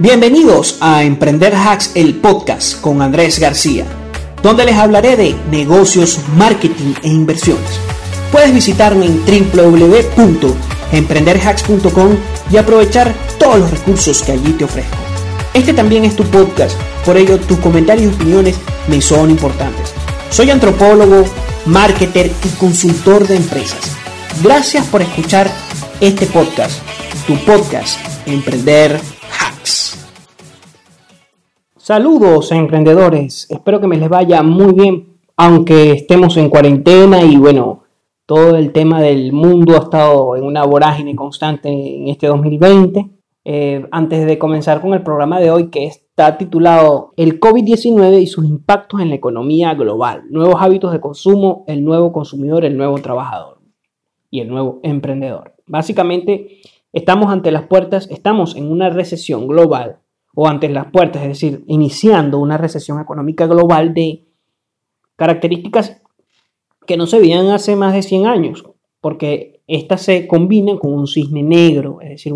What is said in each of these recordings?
Bienvenidos a Emprender Hacks, el podcast con Andrés García, donde les hablaré de negocios, marketing e inversiones. Puedes visitarme en www.emprenderhacks.com y aprovechar todos los recursos que allí te ofrezco. Este también es tu podcast, por ello tus comentarios y opiniones me son importantes. Soy antropólogo, marketer y consultor de empresas. Gracias por escuchar este podcast, tu podcast, Emprender Saludos emprendedores, espero que me les vaya muy bien, aunque estemos en cuarentena y bueno, todo el tema del mundo ha estado en una vorágine constante en este 2020. Eh, antes de comenzar con el programa de hoy que está titulado El COVID-19 y sus impactos en la economía global, nuevos hábitos de consumo, el nuevo consumidor, el nuevo trabajador y el nuevo emprendedor. Básicamente estamos ante las puertas, estamos en una recesión global o ante las puertas, es decir, iniciando una recesión económica global de características que no se veían hace más de 100 años, porque estas se combinan con un cisne negro, es decir,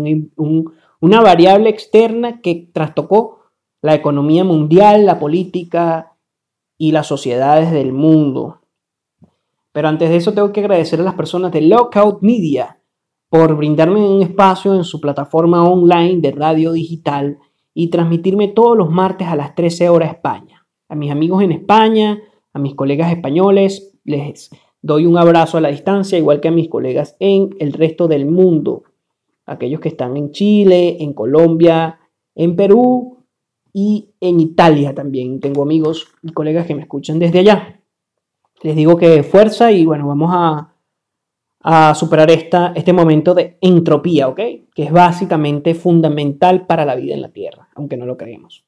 una variable externa que trastocó la economía mundial, la política y las sociedades del mundo. Pero antes de eso tengo que agradecer a las personas de Lockout Media por brindarme un espacio en su plataforma online de radio digital y transmitirme todos los martes a las 13 horas España. A mis amigos en España, a mis colegas españoles, les doy un abrazo a la distancia, igual que a mis colegas en el resto del mundo. Aquellos que están en Chile, en Colombia, en Perú y en Italia también. Tengo amigos y colegas que me escuchan desde allá. Les digo que fuerza y bueno, vamos a a superar esta, este momento de entropía, ¿ok? Que es básicamente fundamental para la vida en la Tierra, aunque no lo creemos.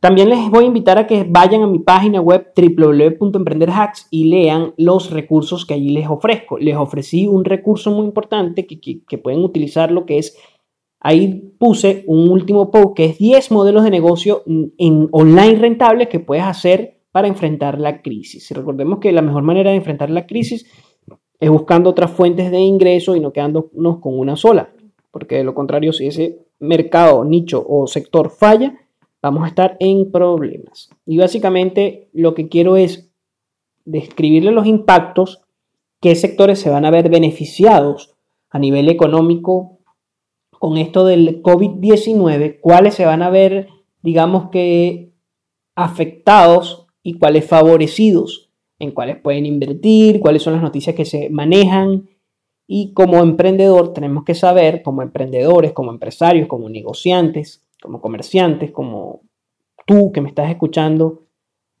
También les voy a invitar a que vayan a mi página web www.emprenderhacks y lean los recursos que allí les ofrezco. Les ofrecí un recurso muy importante que, que, pueden utilizar, lo que es, ahí puse un último post que es 10 modelos de negocio en online rentables que puedes hacer para enfrentar la crisis. Y recordemos que la mejor manera de enfrentar la crisis buscando otras fuentes de ingreso y no quedándonos con una sola. Porque de lo contrario, si ese mercado, nicho o sector falla, vamos a estar en problemas. Y básicamente lo que quiero es describirle los impactos, qué sectores se van a ver beneficiados a nivel económico con esto del COVID-19, cuáles se van a ver, digamos que, afectados y cuáles favorecidos en cuáles pueden invertir, cuáles son las noticias que se manejan. Y como emprendedor tenemos que saber, como emprendedores, como empresarios, como negociantes, como comerciantes, como tú que me estás escuchando,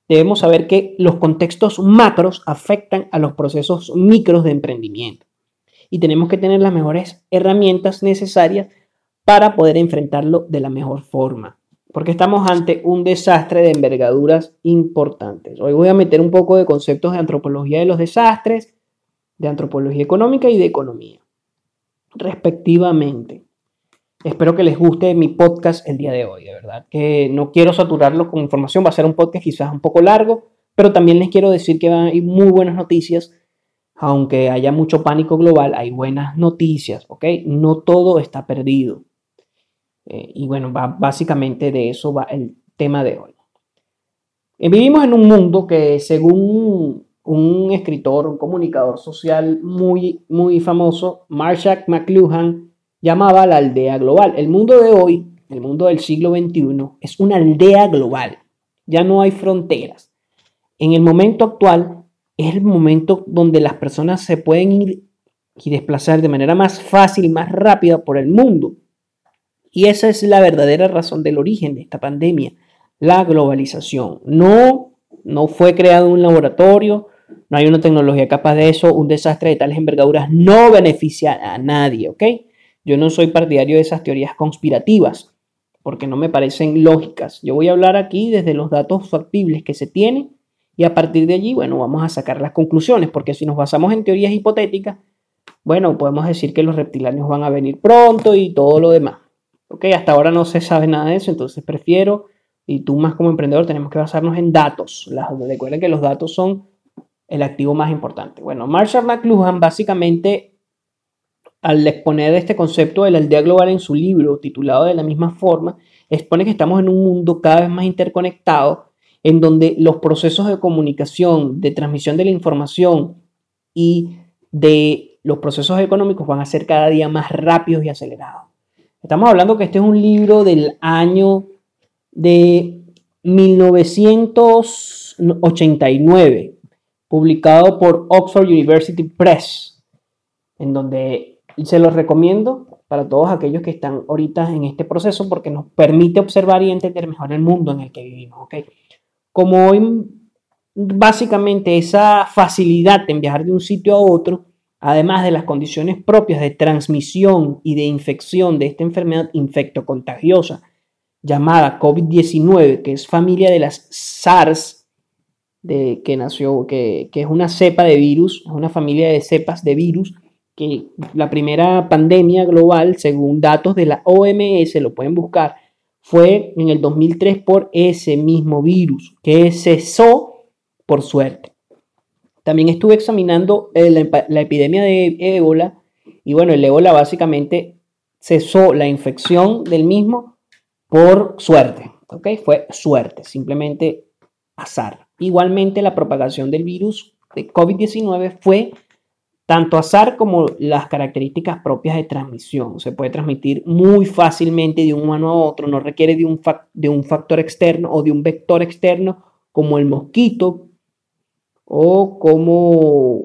debemos saber que los contextos macros afectan a los procesos micros de emprendimiento. Y tenemos que tener las mejores herramientas necesarias para poder enfrentarlo de la mejor forma porque estamos ante un desastre de envergaduras importantes. Hoy voy a meter un poco de conceptos de antropología de los desastres, de antropología económica y de economía, respectivamente. Espero que les guste mi podcast el día de hoy, de verdad, que no quiero saturarlo con información, va a ser un podcast quizás un poco largo, pero también les quiero decir que hay muy buenas noticias, aunque haya mucho pánico global, hay buenas noticias, ¿ok? No todo está perdido. Eh, y bueno, básicamente de eso va el tema de hoy. Eh, vivimos en un mundo que según un escritor, un comunicador social muy, muy famoso, Marshall McLuhan, llamaba la aldea global. El mundo de hoy, el mundo del siglo XXI, es una aldea global. Ya no hay fronteras. En el momento actual es el momento donde las personas se pueden ir y desplazar de manera más fácil más rápida por el mundo. Y esa es la verdadera razón del origen de esta pandemia, la globalización. No, no fue creado un laboratorio, no hay una tecnología capaz de eso, un desastre de tales envergaduras no beneficia a nadie, ¿ok? Yo no soy partidario de esas teorías conspirativas, porque no me parecen lógicas. Yo voy a hablar aquí desde los datos factibles que se tienen y a partir de allí, bueno, vamos a sacar las conclusiones, porque si nos basamos en teorías hipotéticas, bueno, podemos decir que los reptilianos van a venir pronto y todo lo demás. Ok, hasta ahora no se sabe nada de eso, entonces prefiero, y tú más como emprendedor, tenemos que basarnos en datos. recuerden que los datos son el activo más importante. Bueno, Marshall McLuhan básicamente al exponer este concepto de la aldea global en su libro, titulado de la misma forma, expone que estamos en un mundo cada vez más interconectado, en donde los procesos de comunicación, de transmisión de la información y de los procesos económicos van a ser cada día más rápidos y acelerados. Estamos hablando que este es un libro del año de 1989, publicado por Oxford University Press, en donde se los recomiendo para todos aquellos que están ahorita en este proceso porque nos permite observar y entender mejor el mundo en el que vivimos. ¿okay? Como hoy básicamente esa facilidad en viajar de un sitio a otro, además de las condiciones propias de transmisión y de infección de esta enfermedad infectocontagiosa llamada COVID-19, que es familia de las SARS, de, que nació, que, que es una cepa de virus, es una familia de cepas de virus, que la primera pandemia global, según datos de la OMS, lo pueden buscar, fue en el 2003 por ese mismo virus, que cesó por suerte. También estuve examinando eh, la, epidemia de ébola y bueno, el ébola básicamente cesó la infección del mismo por suerte, ¿ok? Fue suerte, simplemente azar. Igualmente la propagación del virus de COVID-19 fue tanto azar como las características propias de transmisión. Se puede transmitir muy fácilmente de un humano a otro, no requiere de un, de un factor externo o de un vector externo como el mosquito o como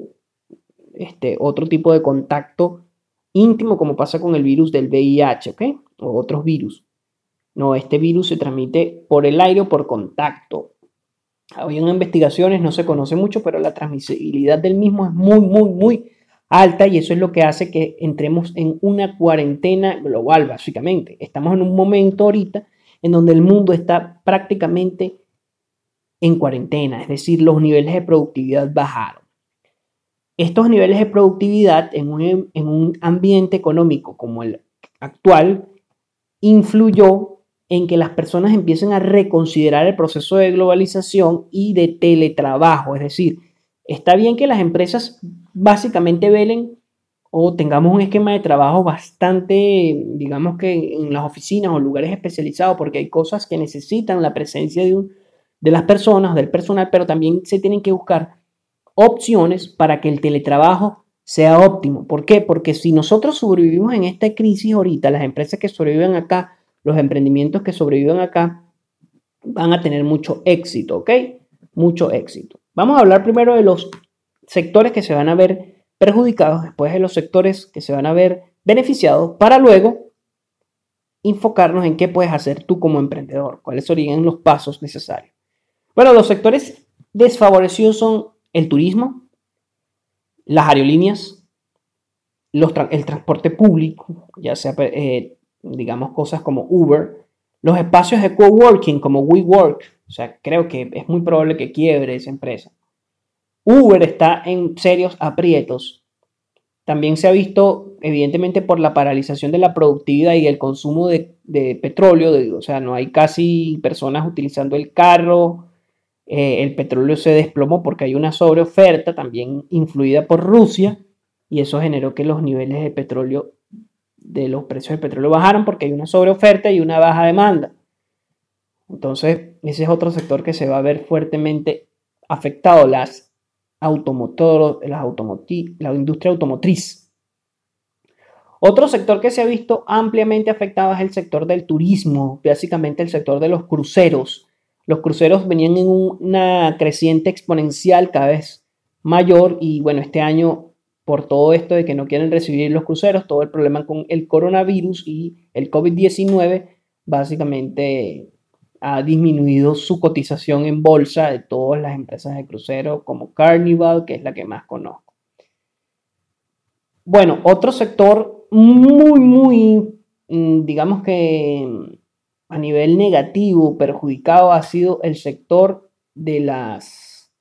este, otro tipo de contacto íntimo como pasa con el virus del VIH, ¿ok? O otros virus. No, este virus se transmite por el aire o por contacto. En investigaciones no se conoce mucho, pero la transmisibilidad del mismo es muy, muy, muy alta y eso es lo que hace que entremos en una cuarentena global, básicamente. Estamos en un momento ahorita en donde el mundo está prácticamente en cuarentena, es decir, los niveles de productividad bajaron. Estos niveles de productividad en un, en un ambiente económico como el actual influyó en que las personas empiecen a reconsiderar el proceso de globalización y de teletrabajo, es decir, Está bien que las empresas básicamente velen o tengamos un esquema de trabajo bastante, digamos que en las oficinas o lugares especializados, porque hay cosas que necesitan la presencia de, de las personas, del personal, pero también se tienen que buscar opciones para que el teletrabajo sea óptimo. ¿Por qué? Porque si nosotros sobrevivimos en esta crisis ahorita, las empresas que sobreviven acá, los emprendimientos que sobreviven acá, van a tener mucho éxito, ¿ok? Mucho éxito. Vamos a hablar primero de los sectores que se van a ver perjudicados, después de los sectores que se van a ver beneficiados, para luego enfocarnos en qué puedes hacer tú como emprendedor, cuáles serían los pasos necesarios. Bueno, los sectores desfavorecidos son el turismo, las aerolíneas, el transporte público, ya sea, eh, digamos, cosas como Uber, los espacios de coworking como WeWork, o sea, creo que es muy probable que quiebre esa empresa. Uber está en serios aprietos. También se ha visto, evidentemente, por la paralización de la productividad y el consumo de, petróleo. o sea, no hay casi personas utilizando el carro. Eh, el petróleo se desplomó porque hay una sobreoferta también influida por Rusia. Y eso generó que los niveles de petróleo, de los precios del petróleo bajaron porque hay una sobreoferta y una baja demanda. Entonces, ese es otro sector que se va a ver fuertemente afectado, las las la industria automotriz. Otro sector que se ha visto ampliamente afectado es el sector del turismo, básicamente el sector de los cruceros. Los cruceros venían en una creciente exponencial cada vez mayor y bueno, este año por todo esto de que no quieren recibir los cruceros, todo el problema con el coronavirus y el COVID-19, básicamente ha disminuido su cotización en bolsa de todas las empresas de crucero como Carnival, que es la que más conozco. Bueno, otro sector muy, muy, mm, digamos que a nivel negativo, perjudicado, ha sido el sector de las,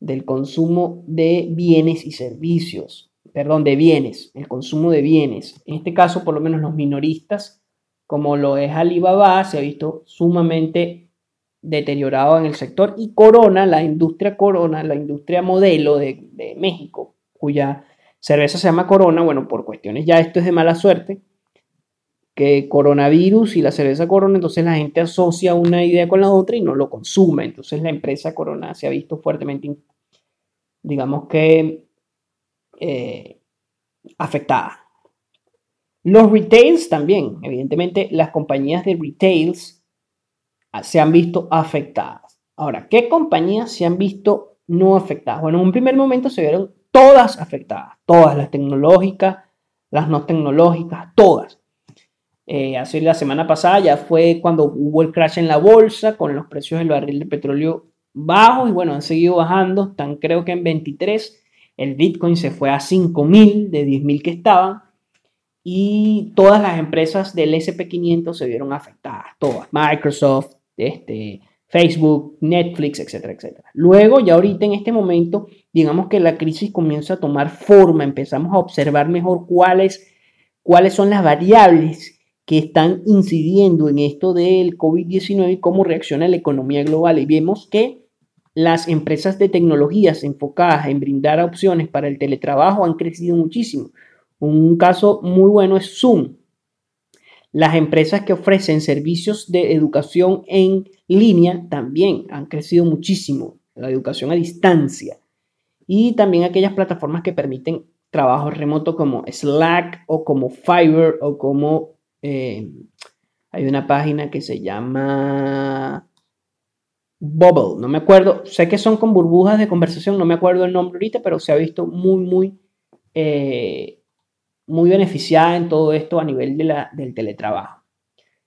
del consumo de bienes y servicios. Perdón, de bienes, el consumo de bienes. En este caso, por lo menos los minoristas como lo es Alibaba, se ha visto sumamente deteriorado en el sector y Corona, la industria Corona, la industria modelo de, México, cuya cerveza se llama Corona, bueno, por cuestiones ya esto es de mala suerte, que coronavirus y la cerveza Corona, entonces la gente asocia una idea con la otra y no lo consume. Entonces la empresa Corona se ha visto fuertemente, digamos que, eh, afectada. Los retails también, evidentemente las compañías de retails se han visto afectadas. Ahora, ¿qué compañías se han visto no afectadas? Bueno, en un primer momento se vieron todas afectadas, todas las tecnológicas, las no tecnológicas, todas. Eh, hace la semana pasada ya fue cuando hubo el crash en la bolsa con los precios del barril de petróleo bajos y bueno, han seguido bajando, están creo que en 23, el Bitcoin se fue a 5.000 de 10.000 que estaban y todas las empresas del SP500 se vieron afectadas, todas, Microsoft, este, Facebook, Netflix, etcétera, etcétera. Luego, ya ahorita en este momento, digamos que la crisis comienza a tomar forma, empezamos a observar mejor cuáles, cuáles son las variables que están incidiendo en esto del COVID-19 y cómo reacciona la economía global. Y vemos que las empresas de tecnologías enfocadas en brindar opciones para el teletrabajo han crecido muchísimo. Un caso muy bueno es Zoom. Las empresas que ofrecen servicios de educación en línea también han crecido muchísimo, la educación a distancia. Y también aquellas plataformas que permiten trabajo remoto como Slack o como Fiverr o como eh, hay una página que se llama Bubble, no me acuerdo, sé que son con burbujas de conversación, no me acuerdo el nombre ahorita, pero se ha visto muy, muy, eh, muy beneficiada en todo esto a nivel de la, del teletrabajo.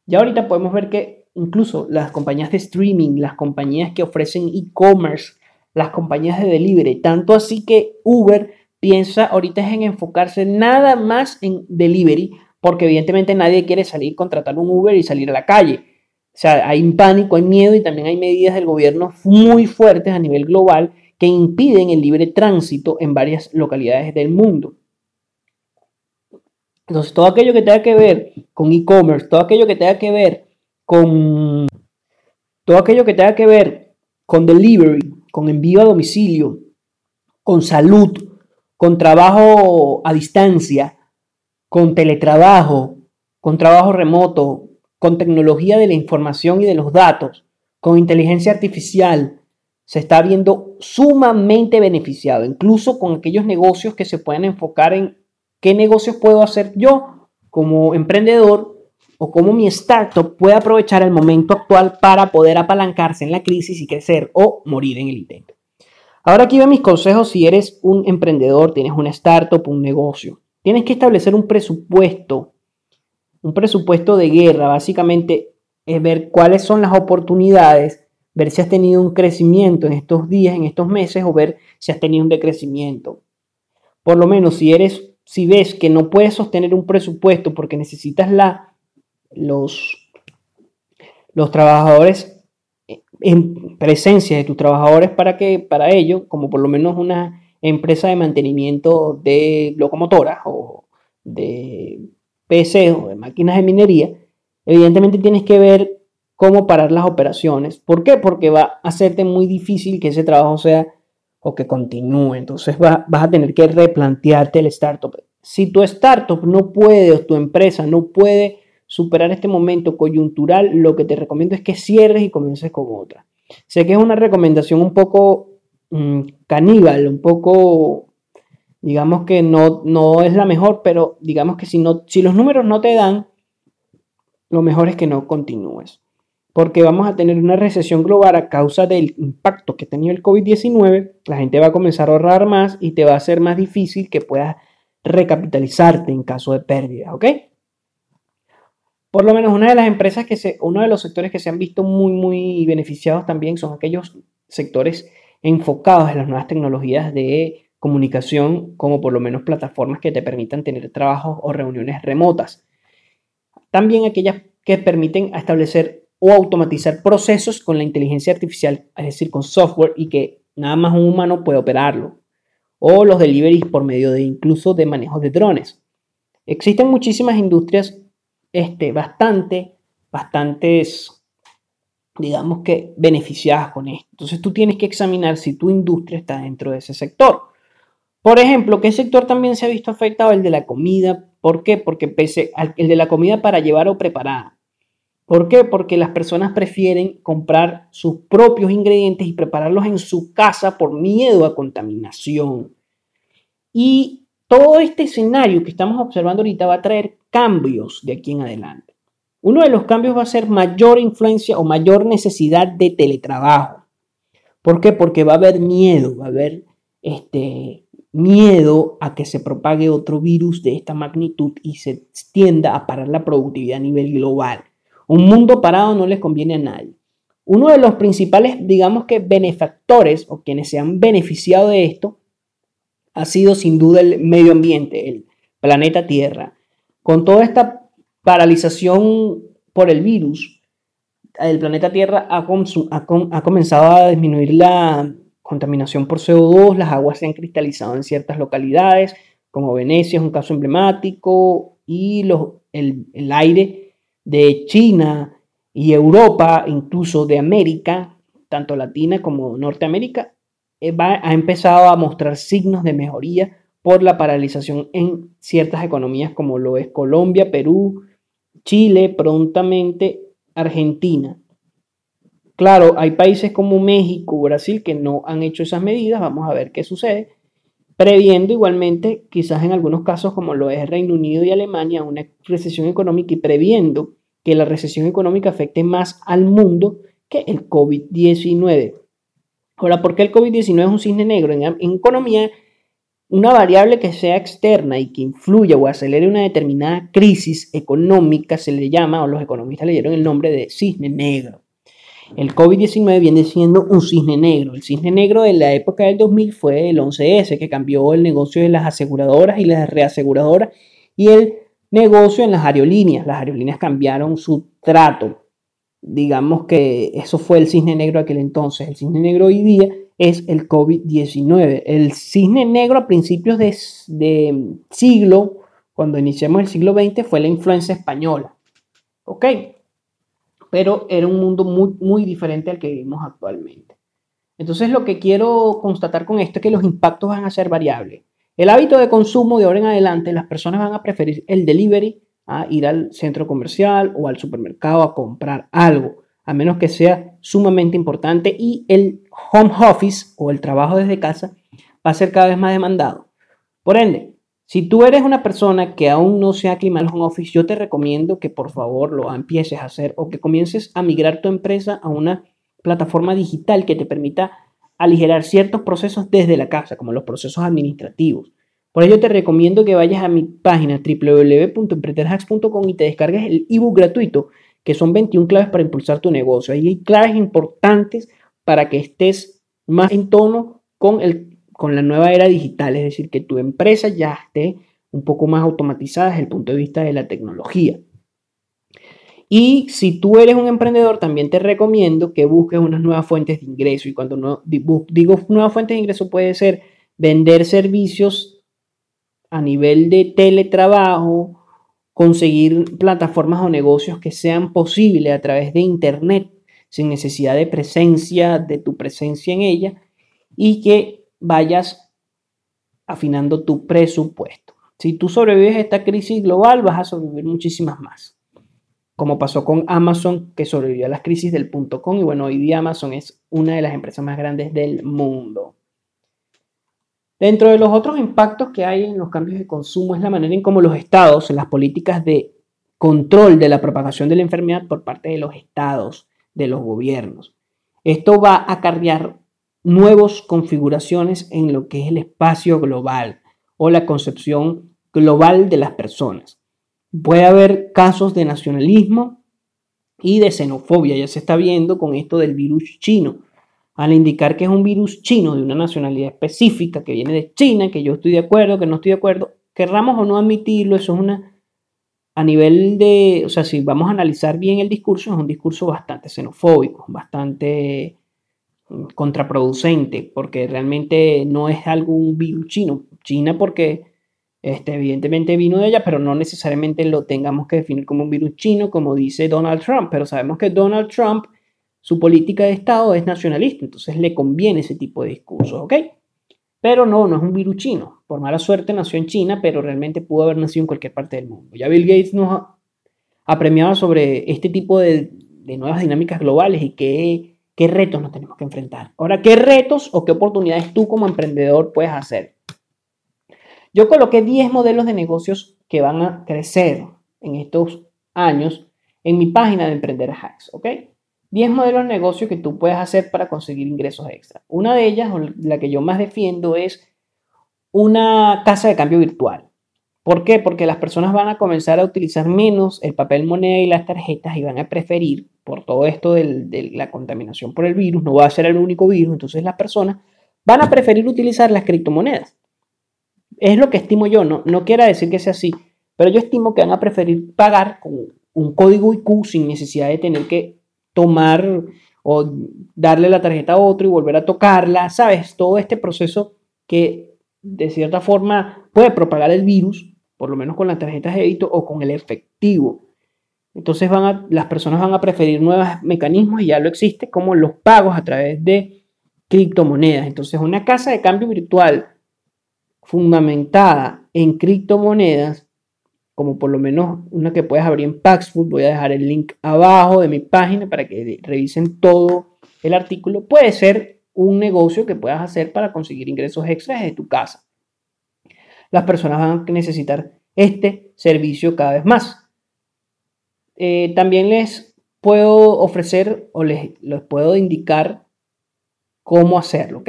Ya ahorita podemos ver que incluso las compañías de streaming, las compañías que ofrecen e-commerce, las compañías de delivery, tanto así que Uber piensa ahorita en enfocarse nada más en delivery porque evidentemente nadie quiere salir, contratar un Uber y salir a la calle. O sea, hay pánico, hay miedo y también hay medidas del gobierno muy fuertes a nivel global que impiden el libre tránsito en varias localidades del mundo. Entonces, todo aquello que tenga que ver con e-commerce, todo aquello que tenga que ver con todo aquello que tenga que ver con delivery, con envío a domicilio, con salud, con trabajo a distancia, con teletrabajo, con trabajo remoto, con tecnología de la información y de los datos, con inteligencia artificial, se está viendo sumamente beneficiado, incluso con aquellos negocios que se pueden enfocar en qué negocios puedo hacer yo como emprendedor o cómo mi startup puede aprovechar el momento actual para poder apalancarse en la crisis y crecer o morir en el intento. Ahora aquí ven mis consejos si eres un emprendedor, tienes una startup, un negocio. Tienes que establecer un presupuesto, un presupuesto de guerra, básicamente es ver cuáles son las oportunidades, ver si has tenido un crecimiento en estos días, en estos meses, o ver si has tenido un decrecimiento. Por lo menos si eres, si ves que no puedes sostener un presupuesto porque necesitas la, los, los trabajadores en presencia de tus trabajadores para que para ello, como por lo menos una empresa de mantenimiento de locomotoras o de PC o de máquinas de minería, evidentemente tienes que ver cómo parar las operaciones. ¿Por qué? Porque va a hacerte muy difícil que ese trabajo sea o que continúe. Entonces vas a tener que replantearte el startup. Si tu startup no puede o tu empresa no puede superar este momento coyuntural, lo que te recomiendo es que cierres y comiences con otra. Sé que es una recomendación un poco Mm, caníbal, un poco, digamos que no, no es la mejor, pero digamos que si, no, si los números no te dan, lo mejor es que no continúes. Porque vamos a tener una recesión global a causa del impacto que ha tenido el COVID-19. La gente va a comenzar a ahorrar más y te va a ser más difícil que puedas recapitalizarte en caso de pérdida, ¿ok? Por lo menos una de las empresas que se, uno de los sectores que se han visto muy, muy beneficiados también son aquellos sectores enfocados en las nuevas tecnologías de comunicación, como por lo menos plataformas que te permitan tener trabajos o reuniones remotas. También aquellas que permiten establecer o automatizar procesos con la inteligencia artificial, es decir, con software y que nada más un humano puede operarlo. O los deliveries por medio de incluso de manejo de drones. Existen muchísimas industrias este, bastante, bastantes digamos que beneficiadas con esto. Entonces tú tienes que examinar si tu industria está dentro de ese sector. Por ejemplo, ¿qué sector también se ha visto afectado? El de la comida. ¿Por qué? Porque pese al el de la comida para llevar o preparar. ¿Por qué? Porque las personas prefieren comprar sus propios ingredientes y prepararlos en su casa por miedo a contaminación. Y todo este escenario que estamos observando ahorita va a traer cambios de aquí en adelante. Uno de los cambios va a ser mayor influencia o mayor necesidad de teletrabajo. ¿Por qué? Porque va a haber miedo, va a haber este, miedo a que se propague otro virus de esta magnitud y se tienda a parar la productividad a nivel global. Un mundo parado no les conviene a nadie. Uno de los principales, digamos que benefactores o quienes se han beneficiado de esto ha sido sin duda el medio ambiente, el planeta Tierra. Con toda esta paralización por el virus, el planeta Tierra ha, comenzado a disminuir la contaminación por CO2, las aguas se han cristalizado en ciertas localidades, como Venecia es un caso emblemático, y el aire de China y Europa, incluso de América, tanto Latina como Norteamérica, eh, ha empezado a mostrar signos de mejoría por la paralización en ciertas economías como lo es Colombia, Perú, Chile, prontamente Argentina. Claro, hay países como México, Brasil que no han hecho esas medidas, vamos a ver qué sucede, previendo igualmente, quizás en algunos casos como lo es Reino Unido y Alemania, una recesión económica y previendo que la recesión económica afecte más al mundo que el COVID-19. Ahora, ¿por qué el COVID-19 es un cisne negro? En, economía, una variable que sea externa y que influya o acelere una determinada crisis económica se le llama, o los economistas le dieron el nombre de cisne negro. El COVID-19 viene siendo un cisne negro. El cisne negro de la época del 2000 fue el 11S, que cambió el negocio de las aseguradoras y las reaseguradoras y el negocio en las aerolíneas. Las aerolíneas cambiaron su trato digamos que eso fue el cisne negro aquel entonces. El cisne negro hoy día es el COVID-19. El cisne negro a principios de, siglo, cuando iniciamos el siglo XX, fue la influenza española. ¿Ok? Pero era un mundo muy, muy diferente al que vivimos actualmente. Entonces lo que quiero constatar con esto es que los impactos van a ser variables. El hábito de consumo de ahora en adelante, las personas van a preferir el delivery a ir al centro comercial o al supermercado a comprar algo, a menos que sea sumamente importante y el home office o el trabajo desde casa va a ser cada vez más demandado. Por ende, si tú eres una persona que aún no se ha aclimado al home office, yo te recomiendo que por favor lo empieces a hacer o que comiences a migrar tu empresa a una plataforma digital que te permita aligerar ciertos procesos desde la casa, como los procesos administrativos. Por ello te recomiendo que vayas a mi página www.emprenderhacks.com y te descargues el ebook gratuito, que son 21 claves para impulsar tu negocio. Ahí hay claves importantes para que estés más en tono con, el, con la nueva era digital, es decir, que tu empresa ya esté un poco más automatizada desde el punto de vista de la tecnología. Y si tú eres un emprendedor, también te recomiendo que busques unas nuevas fuentes de ingreso. Y cuando no, digo nuevas fuentes de ingreso puede ser vender servicios a nivel de teletrabajo, conseguir plataformas o negocios que sean posibles a través de Internet, sin necesidad de presencia, de tu presencia en ella, y que vayas afinando tu presupuesto. Si tú sobrevives a esta crisis global, vas a sobrevivir muchísimas más. Como pasó con Amazon, que sobrevivió a las crisis del punto com, y bueno, hoy día Amazon es una de las empresas más grandes del mundo. Dentro de los otros impactos que hay en los cambios de consumo es la manera en cómo los estados, las políticas de control de la propagación de la enfermedad por parte de los estados, de los gobiernos. Esto va a acarrear nuevas configuraciones en lo que es el espacio global o la concepción global de las personas. Puede haber casos de nacionalismo y de xenofobia, ya se está viendo con esto del virus chino al indicar que es un virus chino de una nacionalidad específica que viene de China, que yo estoy de acuerdo, que no estoy de acuerdo, querramos o no admitirlo, eso es una, a nivel de, o sea, si vamos a analizar bien el discurso, es un discurso bastante xenofóbico, bastante mm, contraproducente, porque realmente no es algún virus chino. China porque este, evidentemente vino de allá, pero no necesariamente lo tengamos que definir como un virus chino, como dice Donald Trump, pero sabemos que Donald Trump su política de Estado es nacionalista, entonces le conviene ese tipo de discursos, ¿ok? Pero no, no es un virus chino. Por mala suerte nació en China, pero realmente pudo haber nacido en cualquier parte del mundo. Ya Bill Gates nos ha premiado sobre este tipo de, nuevas dinámicas globales y qué, qué retos nos tenemos que enfrentar. Ahora, ¿qué retos o qué oportunidades tú como emprendedor puedes hacer? Yo coloqué 10 modelos de negocios que van a crecer en estos años en mi página de Emprender Hacks, ¿ok? 10 modelos de negocio que tú puedes hacer para conseguir ingresos extra. Una de ellas, la que yo más defiendo, es una casa de cambio virtual. ¿Por qué? Porque las personas van a comenzar a utilizar menos el papel moneda y las tarjetas y van a preferir, por todo esto de la contaminación por el virus, no va a ser el único virus, entonces las personas van a preferir utilizar las criptomonedas. Es lo que estimo yo, no, no quiera decir que sea así, pero yo estimo que van a preferir pagar con un código IQ sin necesidad de tener que tomar o darle la tarjeta a otro y volver a tocarla, ¿sabes? Todo este proceso que de cierta forma puede propagar el virus, por lo menos con las tarjetas de débito o con el efectivo. Entonces van a, las personas van a preferir nuevos mecanismos y ya lo existe como los pagos a través de criptomonedas. Entonces una casa de cambio virtual fundamentada en criptomonedas como por lo menos una que puedes abrir en Paxful. Voy a dejar el link abajo de mi página para que revisen todo el artículo. Puede ser un negocio que puedas hacer para conseguir ingresos extras de tu casa. Las personas van a necesitar este servicio cada vez más. Eh, también les puedo ofrecer o les, puedo indicar cómo hacerlo.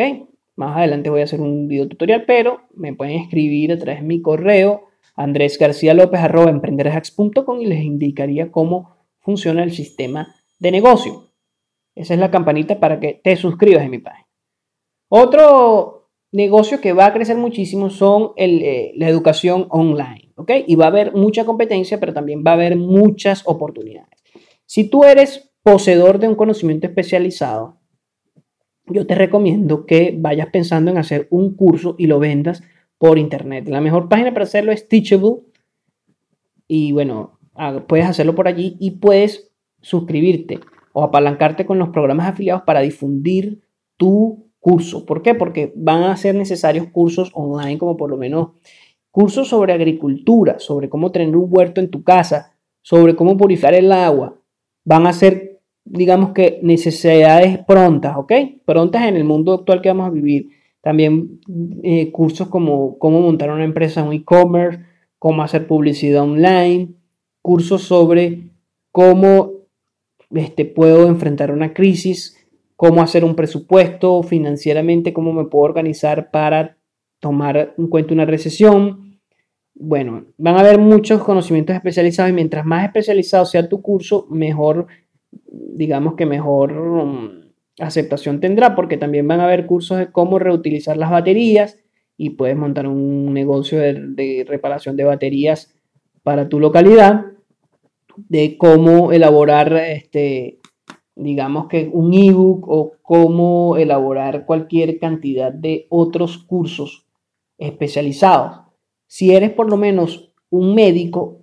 Más adelante voy a hacer un video tutorial, pero me pueden escribir a través de mi correo Andrés García López arroba y les indicaría cómo funciona el sistema de negocio. Esa es la campanita para que te suscribas en mi página. Otro negocio que va a crecer muchísimo son eh, la educación online, ¿ok? Y va a haber mucha competencia, pero también va a haber muchas oportunidades. Si tú eres poseedor de un conocimiento especializado, yo te recomiendo que vayas pensando en hacer un curso y lo vendas por internet. La mejor página para hacerlo es Teachable. Y bueno, puedes hacerlo por allí y puedes suscribirte o apalancarte con los programas afiliados para difundir tu curso. ¿Por qué? Porque van a ser necesarios cursos online, como por lo menos cursos sobre agricultura, sobre cómo tener un huerto en tu casa, sobre cómo purificar el agua. Van a ser, digamos que, necesidades prontas, ¿ok? Prontas en el mundo actual que vamos a vivir. También eh, cursos como cómo montar una empresa en e-commerce, cómo hacer publicidad online, cursos sobre cómo este, puedo enfrentar una crisis, cómo hacer un presupuesto financieramente, cómo me puedo organizar para tomar en cuenta una recesión. Bueno, van a haber muchos conocimientos especializados y mientras más especializado sea tu curso, mejor, digamos que mejor aceptación tendrá porque también van a haber cursos de cómo reutilizar las baterías y puedes montar un negocio de, reparación de baterías para tu localidad, de cómo elaborar, este, digamos que un ebook o cómo elaborar cualquier cantidad de otros cursos especializados. Si eres por lo menos un médico,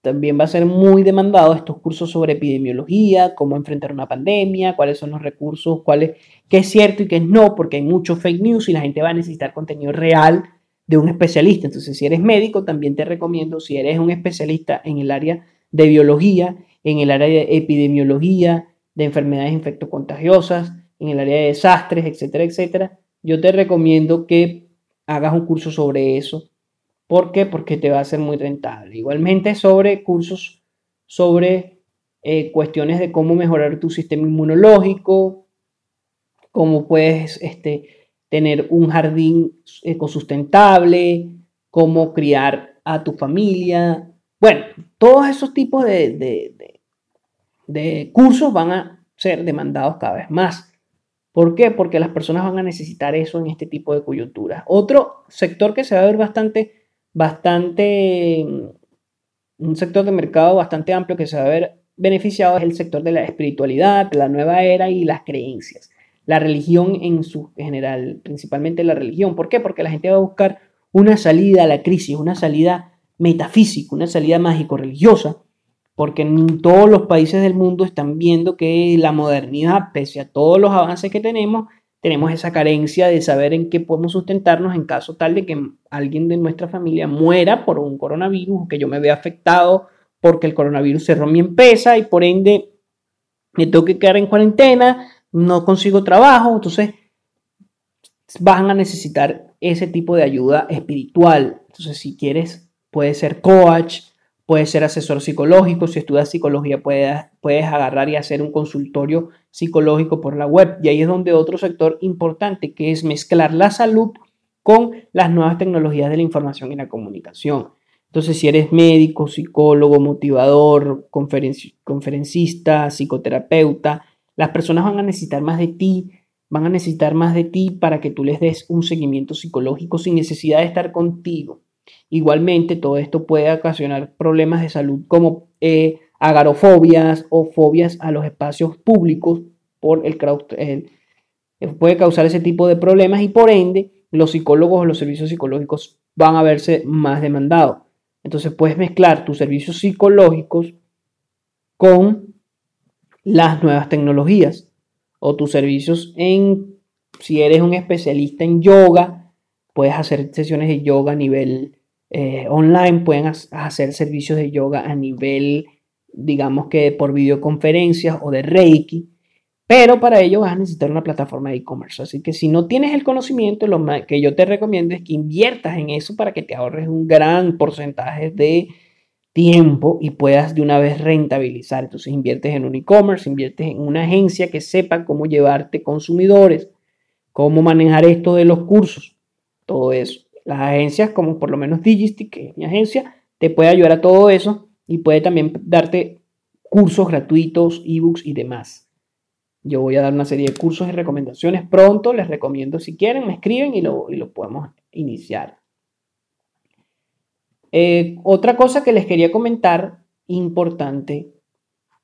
también va a ser muy demandado estos cursos sobre epidemiología, cómo enfrentar una pandemia, cuáles son los recursos, cuál qué es cierto y qué es no, porque hay mucho fake news y la gente va a necesitar contenido real de un especialista. Entonces, si eres médico, también te recomiendo, si eres un especialista en el área de biología, en el área de epidemiología, de enfermedades infectocontagiosas, en el área de desastres, etcétera, etcétera, yo te recomiendo que hagas un curso sobre eso ¿Por qué? Porque te va a ser muy rentable. Igualmente sobre cursos sobre eh, cuestiones de cómo mejorar tu sistema inmunológico, cómo puedes este, tener un jardín ecosustentable, cómo criar a tu familia. Bueno, todos esos tipos de, de, de cursos van a ser demandados cada vez más. ¿Por qué? Porque las personas van a necesitar eso en este tipo de coyunturas. Otro sector que se va a ver bastante bastante, un sector de mercado bastante amplio que se va a ver beneficiado es el sector de la espiritualidad, la nueva era y las creencias. La religión en su general, principalmente la religión. ¿Por qué? Porque la gente va a buscar una salida a la crisis, una salida metafísica, una salida mágico-religiosa, porque en todos los países del mundo están viendo que la modernidad, pese a todos los avances que tenemos, tenemos esa carencia de saber en qué podemos sustentarnos en caso tal de que alguien de nuestra familia muera por un coronavirus que yo me vea afectado porque el coronavirus cerró mi empresa y por ende me tengo que quedar en cuarentena, no consigo trabajo, entonces van a necesitar ese tipo de ayuda espiritual. Entonces, si quieres, puede ser coach, puede ser asesor psicológico. Si estudias psicología, puedes, puedes agarrar y hacer un consultorio psicológico por la web. Y ahí es donde otro sector importante, que es mezclar la salud con las nuevas tecnologías de la información y la comunicación. Entonces, si eres médico, psicólogo, motivador, conferencista, psicoterapeuta, las personas van a necesitar más de ti, van a necesitar más de ti para que tú les des un seguimiento psicológico sin necesidad de estar contigo. Igualmente, todo esto puede ocasionar problemas de salud como eh, agarofobias o fobias a los espacios públicos por el crowd, puede causar ese tipo de problemas y por ende los psicólogos o los servicios psicológicos van a verse más demandados. Entonces puedes mezclar tus servicios psicológicos con las nuevas tecnologías o tus servicios en, si eres un especialista en yoga, puedes hacer sesiones de yoga a nivel eh, online, pueden hacer servicios de yoga a nivel, digamos que por videoconferencias o de Reiki, pero para ello vas a necesitar una plataforma de e-commerce. Así que si no tienes el conocimiento, lo que yo te recomiendo es que inviertas en eso para que te ahorres un gran porcentaje de tiempo y puedas de una vez rentabilizar. Entonces inviertes en un e-commerce, inviertes en una agencia que sepa cómo llevarte consumidores, cómo manejar esto de los cursos, todo eso. Las agencias como por lo menos Digistic, que es mi agencia, te puede ayudar a todo eso y puede también darte cursos gratuitos, ebooks y demás. Yo voy a dar una serie de cursos y recomendaciones pronto, les recomiendo si quieren, me escriben y lo, y lo podemos iniciar. Eh, otra cosa que les quería comentar importante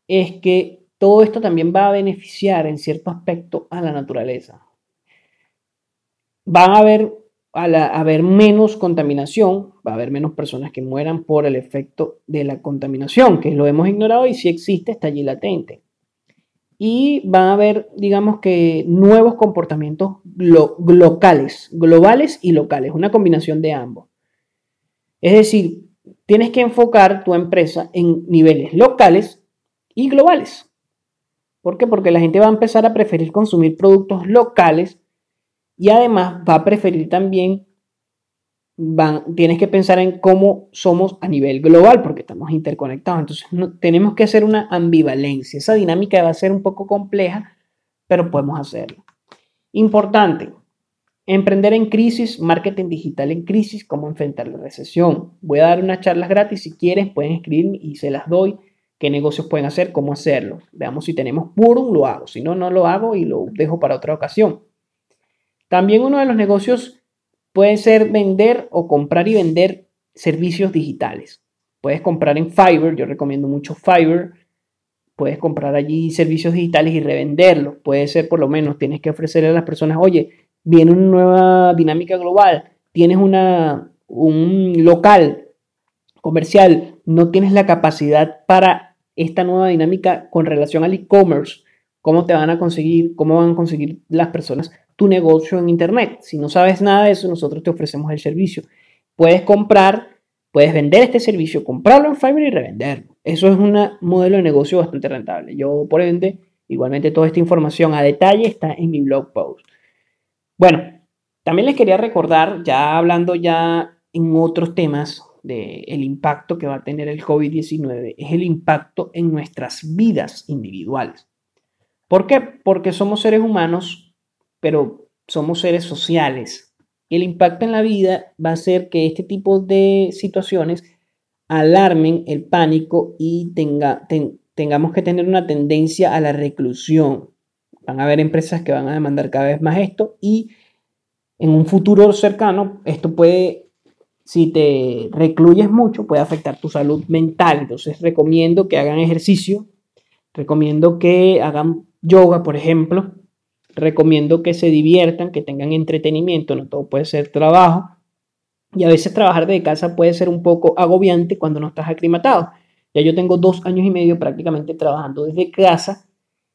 es que todo esto también va a beneficiar en cierto aspecto a la naturaleza. Van a haber, a, haber menos contaminación, va a haber menos personas que mueran por el efecto de la contaminación, que lo hemos ignorado y si existe, está allí latente. Y van a haber, digamos que, nuevos comportamientos locales, globales y locales, una combinación de ambos. Es decir, tienes que enfocar tu empresa en niveles locales y globales. ¿Por qué? Porque la gente va a empezar a preferir consumir productos locales y además va a preferir también, tienes que pensar en cómo somos a nivel global, porque estamos interconectados. Entonces tenemos que hacer una ambivalencia. Esa dinámica va a ser un poco compleja, pero podemos hacerlo. Importante, Emprender en crisis, marketing digital en crisis, cómo enfrentar la recesión. Voy a dar unas charlas gratis, si quieren pueden escribirme y se las doy. ¿Qué negocios pueden hacer? ¿Cómo hacerlo? Veamos si tenemos puro, lo hago. Si no, no lo hago y lo dejo para otra ocasión. También uno de los negocios puede ser vender o comprar y vender servicios digitales. Puedes comprar en Fiverr, yo recomiendo mucho Fiverr. Puedes comprar allí servicios digitales y revenderlos. Puede ser por lo menos, tienes que ofrecerle a las personas, oye, viene una nueva dinámica global, tienes una, un local comercial, no tienes la capacidad para esta nueva dinámica con relación al e-commerce, ¿cómo te van a conseguir, cómo van a conseguir las personas tu negocio en Internet? Si no sabes nada de eso, nosotros te ofrecemos el servicio. Puedes comprar, puedes vender este servicio, comprarlo en Fiverr y revenderlo. Eso es un modelo de negocio bastante rentable. Yo, por ende, igualmente toda esta información a detalle está en mi blog post. Bueno, también les quería recordar, ya hablando ya en otros temas del impacto que va a tener el COVID-19, es el impacto en nuestras vidas individuales. ¿Por qué? Porque somos seres humanos, pero somos seres sociales. Y el impacto en la vida va a ser que este tipo de situaciones alarmen el pánico y tenga, tengamos que tener una tendencia a la reclusión. Van a haber empresas que van a demandar cada vez más esto y en un futuro cercano esto puede, si te recluyes mucho, puede afectar tu salud mental. Entonces recomiendo que hagan ejercicio, recomiendo que hagan yoga, por ejemplo, recomiendo que se diviertan, que tengan entretenimiento, no todo puede ser trabajo. Y a veces trabajar de casa puede ser un poco agobiante cuando no estás aclimatado. Ya yo tengo dos años y medio prácticamente trabajando desde casa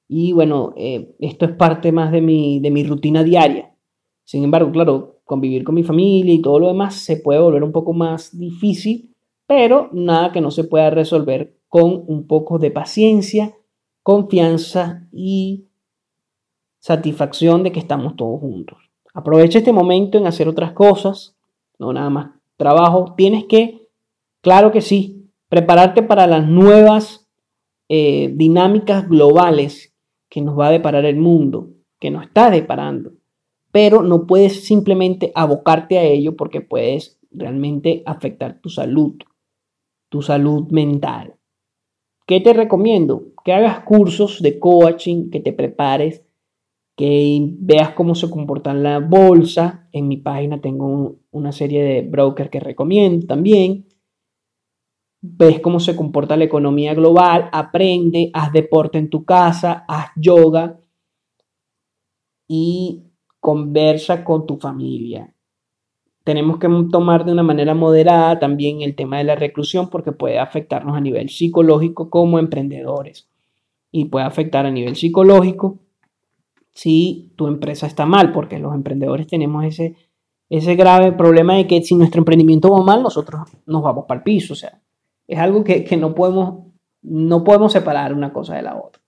Y bueno, eh, esto es parte más de mi, de mi rutina diaria. Sin embargo, claro, convivir con mi familia y todo lo demás se puede volver un poco más difícil, pero nada que no se pueda resolver con un poco de paciencia, confianza y satisfacción de que estamos todos juntos. Aprovecha este momento en hacer otras cosas, no nada más trabajo. Tienes que, claro que sí, prepararte para las nuevas eh, dinámicas globales que nos va a deparar el mundo, que nos está deparando. Pero no puedes simplemente abocarte a ello porque puedes realmente afectar tu salud, tu salud mental. ¿Qué te recomiendo? Que hagas cursos de coaching, que te prepares, que veas cómo se comporta la bolsa. En mi página tengo una serie de brokers que recomiendo también ves cómo se comporta la economía global, aprende, haz deporte en tu casa, haz yoga y conversa con tu familia. Tenemos que tomar de una manera moderada también el tema de la reclusión porque puede afectarnos a nivel psicológico como emprendedores y puede afectar a nivel psicológico si tu empresa está mal, porque los emprendedores tenemos ese, ese grave problema de que si nuestro emprendimiento va mal, nosotros nos vamos para el piso. O sea, es algo que, no, podemos, no podemos separar una cosa de la otra.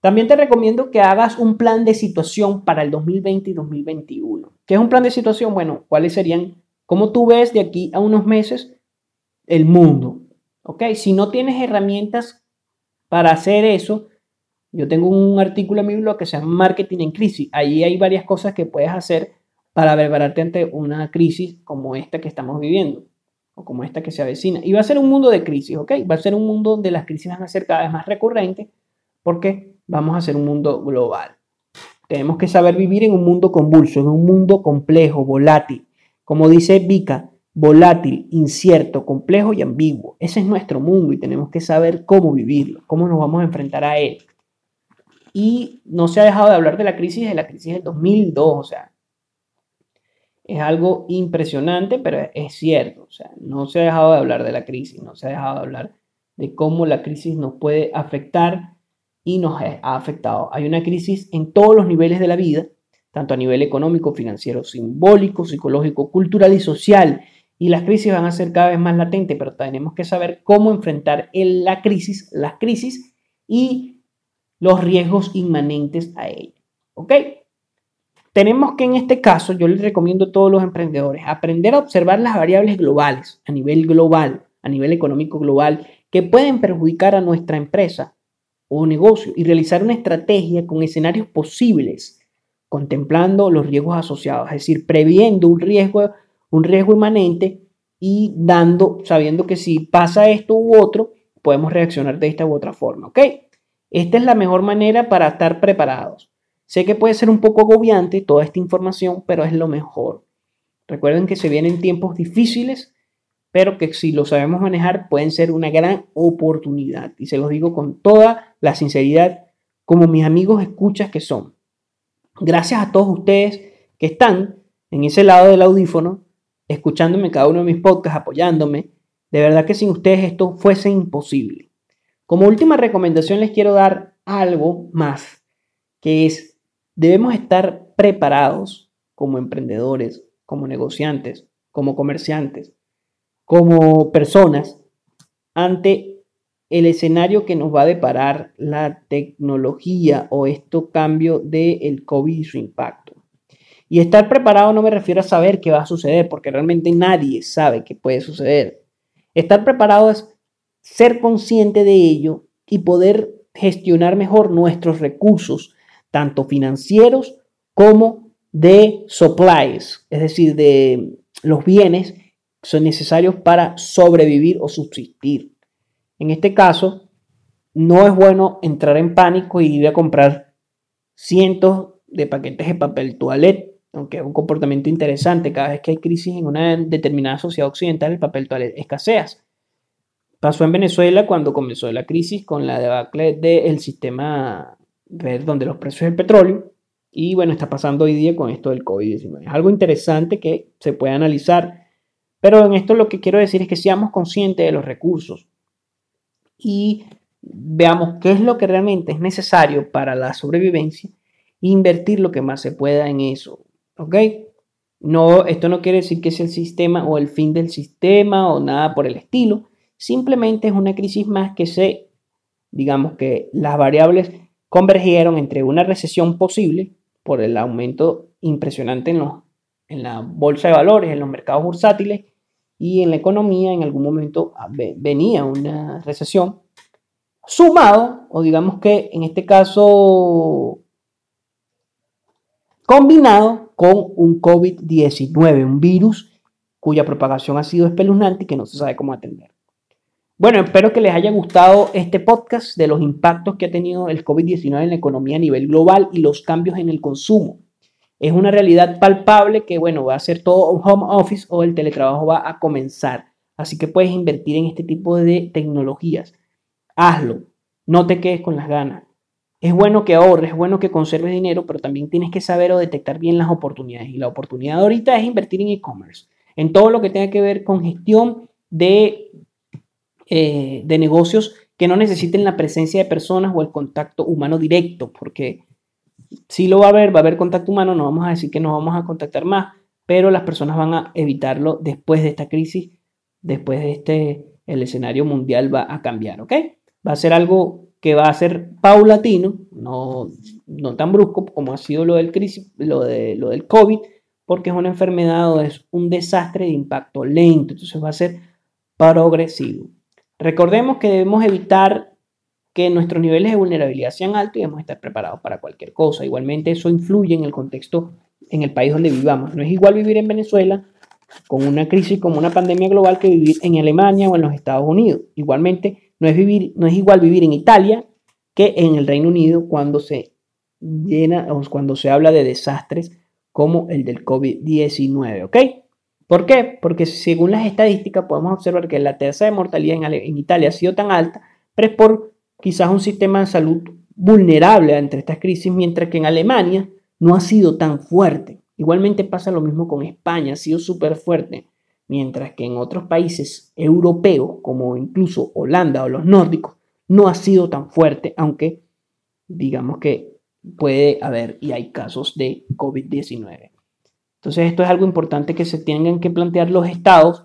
También te recomiendo que hagas un plan de situación para el 2020 y 2021. ¿Qué es un plan de situación? Bueno, ¿cuáles serían? ¿Cómo tú ves de aquí a unos meses el mundo? ¿Ok? Si no tienes herramientas para hacer eso, yo tengo un artículo en mi blog que se llama Marketing en Crisis. Ahí hay varias cosas que puedes hacer para prepararte ante una crisis como esta que estamos viviendo como esta que se avecina. Y va a ser un mundo de crisis, ¿ok? Va a ser un mundo donde las crisis van a ser más recurrentes porque vamos a ser un mundo global. Tenemos que saber vivir en un mundo convulso, en un mundo complejo, volátil. Como dice Vika, volátil, incierto, complejo y ambiguo. Ese es nuestro mundo y tenemos que saber cómo vivirlo, cómo nos vamos a enfrentar a él. Y no se ha dejado de hablar de la crisis de la crisis del 2002, o sea, es algo impresionante, pero es cierto. O sea, no se ha dejado de hablar de la crisis, no se ha dejado de hablar de cómo la crisis nos puede afectar y nos ha afectado. Hay una crisis en todos los niveles de la vida, tanto a nivel económico, financiero, simbólico, psicológico, cultural y social. Y las crisis van a ser cada vez más latentes, pero tenemos que saber cómo enfrentar la crisis, las crisis y los riesgos inmanentes a ella. ¿Ok? Tenemos que en este caso, yo les recomiendo a todos los emprendedores aprender a observar las variables globales, a nivel global, a nivel económico global, que pueden perjudicar a nuestra empresa o negocio y realizar una estrategia con escenarios posibles, contemplando los riesgos asociados, es decir, previendo un riesgo, un riesgo inmanente y dando, sabiendo que si pasa esto u otro, podemos reaccionar de esta u otra forma, ¿ok? Esta es la mejor manera para estar preparados. Sé que puede ser un poco agobiante toda esta información, pero es lo mejor. Recuerden que se vienen tiempos difíciles, pero que si lo sabemos manejar pueden ser una gran oportunidad. Y se los digo con toda la sinceridad, como mis amigos escuchas que son. Gracias a todos ustedes que están en ese lado del audífono, escuchándome cada uno de mis podcasts, apoyándome. De verdad que sin ustedes esto fuese imposible. Como última recomendación les quiero dar algo más, que es Debemos estar preparados como emprendedores, como negociantes, como comerciantes, como personas ante el escenario que nos va a deparar la tecnología o este cambio del COVID y su impacto. Y estar preparado no me refiero a saber qué va a suceder, porque realmente nadie sabe qué puede suceder. Estar preparado es ser consciente de ello y poder gestionar mejor nuestros recursos tanto financieros como de supplies, es decir, de los bienes que son necesarios para sobrevivir o subsistir. En este caso, no es bueno entrar en pánico y ir a comprar cientos de paquetes de papel toilette, aunque es un comportamiento interesante. Cada vez que hay crisis en una determinada sociedad occidental, el papel toilette escasea. Pasó en Venezuela cuando comenzó la crisis con la debacle del sistema donde los precios del petróleo. Y bueno, está pasando hoy día con esto del COVID-19. Es algo interesante que se puede analizar, pero en esto lo que quiero decir es que seamos conscientes de los recursos y veamos qué es lo que realmente es necesario para la sobrevivencia e invertir lo que más se pueda en eso. ¿Ok? No, esto no quiere decir que sea el sistema o el fin del sistema o nada por el estilo. Simplemente es una crisis más que se, digamos que las variables convergieron entre una recesión posible por el aumento impresionante en, los, en la bolsa de valores, en los mercados bursátiles y en la economía. En algún momento venía una recesión sumado, o digamos que en este caso combinado con un COVID-19, un virus cuya propagación ha sido espeluznante y que no se sabe cómo atender. Bueno, espero que les haya gustado este podcast de los impactos que ha tenido el COVID-19 en la economía a nivel global y los cambios en el consumo. Es una realidad palpable que, bueno, va a ser todo home office o el teletrabajo va a comenzar. Así que puedes invertir en este tipo de tecnologías. Hazlo. No te quedes con las ganas. Es bueno que ahorres, es bueno que conserves dinero, pero también tienes que saber o detectar bien las oportunidades. Y la oportunidad ahorita es invertir en e-commerce, en todo lo que tenga que ver con gestión de eh, de negocios que no necesiten la presencia de personas o el contacto humano directo, porque si lo va a haber, va a haber contacto humano, no vamos a decir que nos vamos a contactar más, pero las personas van a evitarlo después de esta crisis, después de este, el escenario mundial va a cambiar, ¿ok? Va a ser algo que va a ser paulatino, no, no tan brusco como ha sido lo del crisis, lo, de, lo del COVID, porque es una enfermedad o es un desastre de impacto lento, entonces va a ser progresivo. Recordemos que debemos evitar que nuestros niveles de vulnerabilidad sean altos y debemos estar preparados para cualquier cosa. Igualmente eso influye en el contexto en el país donde vivamos. No es igual vivir en Venezuela con una crisis como una pandemia global que vivir en Alemania o en los Estados Unidos. Igualmente no es, vivir, no es igual vivir en Italia que en el Reino Unido cuando se llena o cuando se habla de desastres como el del COVID-19, ¿ok? ¿Por qué? Porque según las estadísticas podemos observar que la tasa de mortalidad en, Italia ha sido tan alta, pero es por quizás un sistema de salud vulnerable ante estas crisis, mientras que en Alemania no ha sido tan fuerte. Igualmente pasa lo mismo con España, ha sido súper fuerte, mientras que en otros países europeos, como incluso Holanda o los nórdicos, no ha sido tan fuerte, aunque digamos que puede haber y hay casos de COVID-19. Entonces esto es algo importante que se tengan que plantear los estados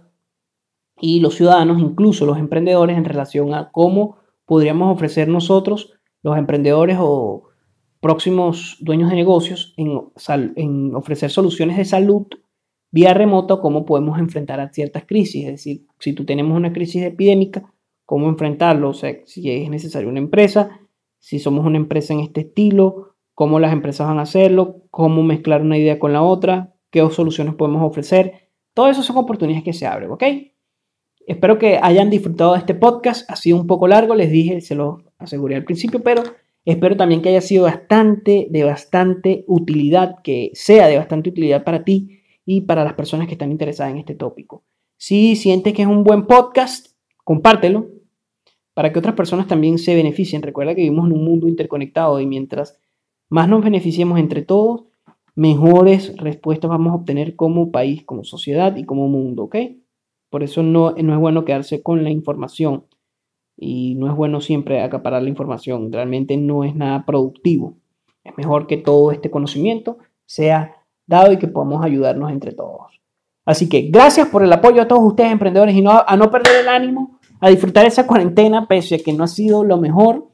y los ciudadanos, incluso los emprendedores, en relación a cómo podríamos ofrecer nosotros, los emprendedores o próximos dueños de negocios, en, ofrecer soluciones de salud vía remota, cómo podemos enfrentar a ciertas crisis. Es decir, si tú tenemos una crisis epidémica, cómo enfrentarlo, o sea, si es necesario una empresa, si somos una empresa en este estilo, cómo las empresas van a hacerlo, cómo mezclar una idea con la otra, qué soluciones podemos ofrecer. Todo eso son oportunidades que se abren, ¿ok? Espero que hayan disfrutado de este podcast. Ha sido un poco largo, les dije, se lo aseguré al principio, pero espero también que haya sido bastante, de bastante utilidad, que sea de bastante utilidad para ti y para las personas que están interesadas en este tópico. Si sientes que es un buen podcast, compártelo para que otras personas también se beneficien. Recuerda que vivimos en un mundo interconectado y mientras más nos beneficiemos entre todos, mejores respuestas vamos a obtener como país, como sociedad y como mundo, ¿ok? Por eso no, no es bueno quedarse con la información y no es bueno siempre acaparar la información, realmente no es nada productivo. Es mejor que todo este conocimiento sea dado y que podamos ayudarnos entre todos. Así que gracias por el apoyo a todos ustedes emprendedores y no, a no perder el ánimo, a disfrutar esa cuarentena pese a que no ha sido lo mejor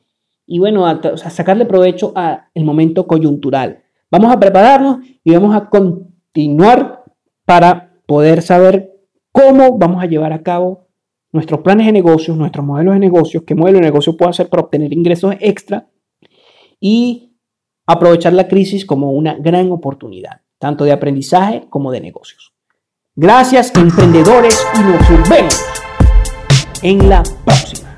y bueno, a, a sacarle provecho al momento coyuntural. Vamos a prepararnos y vamos a continuar para poder saber cómo vamos a llevar a cabo nuestros planes de negocios, nuestros modelos de negocios, qué modelo de negocio puedo hacer para obtener ingresos extra y aprovechar la crisis como una gran oportunidad, tanto de aprendizaje como de negocios. Gracias, emprendedores, y nos vemos en la próxima.